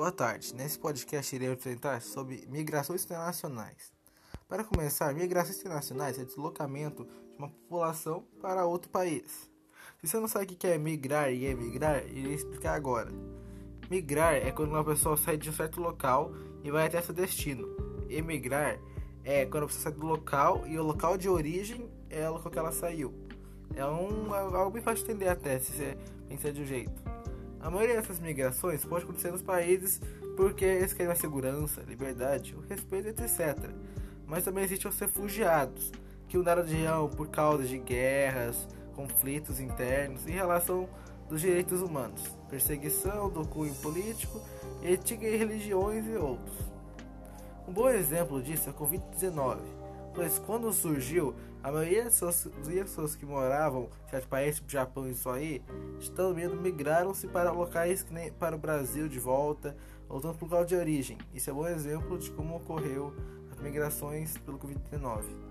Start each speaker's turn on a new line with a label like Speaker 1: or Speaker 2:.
Speaker 1: Boa tarde. Nesse podcast irei apresentar sobre migrações internacionais. Para começar, migrações internacionais é deslocamento de uma população para outro país. Se você não sabe o que é migrar e emigrar, irei explicar agora. Migrar é quando uma pessoa sai de um certo local e vai até seu destino. Emigrar é quando pessoa sai do local e o local de origem é o local que ela saiu. É um, é algo bem fácil de entender até, se você pensar de um jeito. A maioria dessas migrações pode acontecer nos países porque eles querem a segurança, liberdade, o respeito, etc. Mas também existem os refugiados, que mudaram de região por causa de guerras, conflitos internos em relação dos direitos humanos, perseguição do cunho político, ética e religiões e outros. Um bom exemplo disso é a Covid-19 pois quando surgiu, a maioria das pessoas que moravam em países, tipo Japão e isso aí, estão medo, migraram-se para locais que nem para o Brasil de volta, voltando para o local de origem. Isso é um bom exemplo de como ocorreu as migrações pelo Covid-19.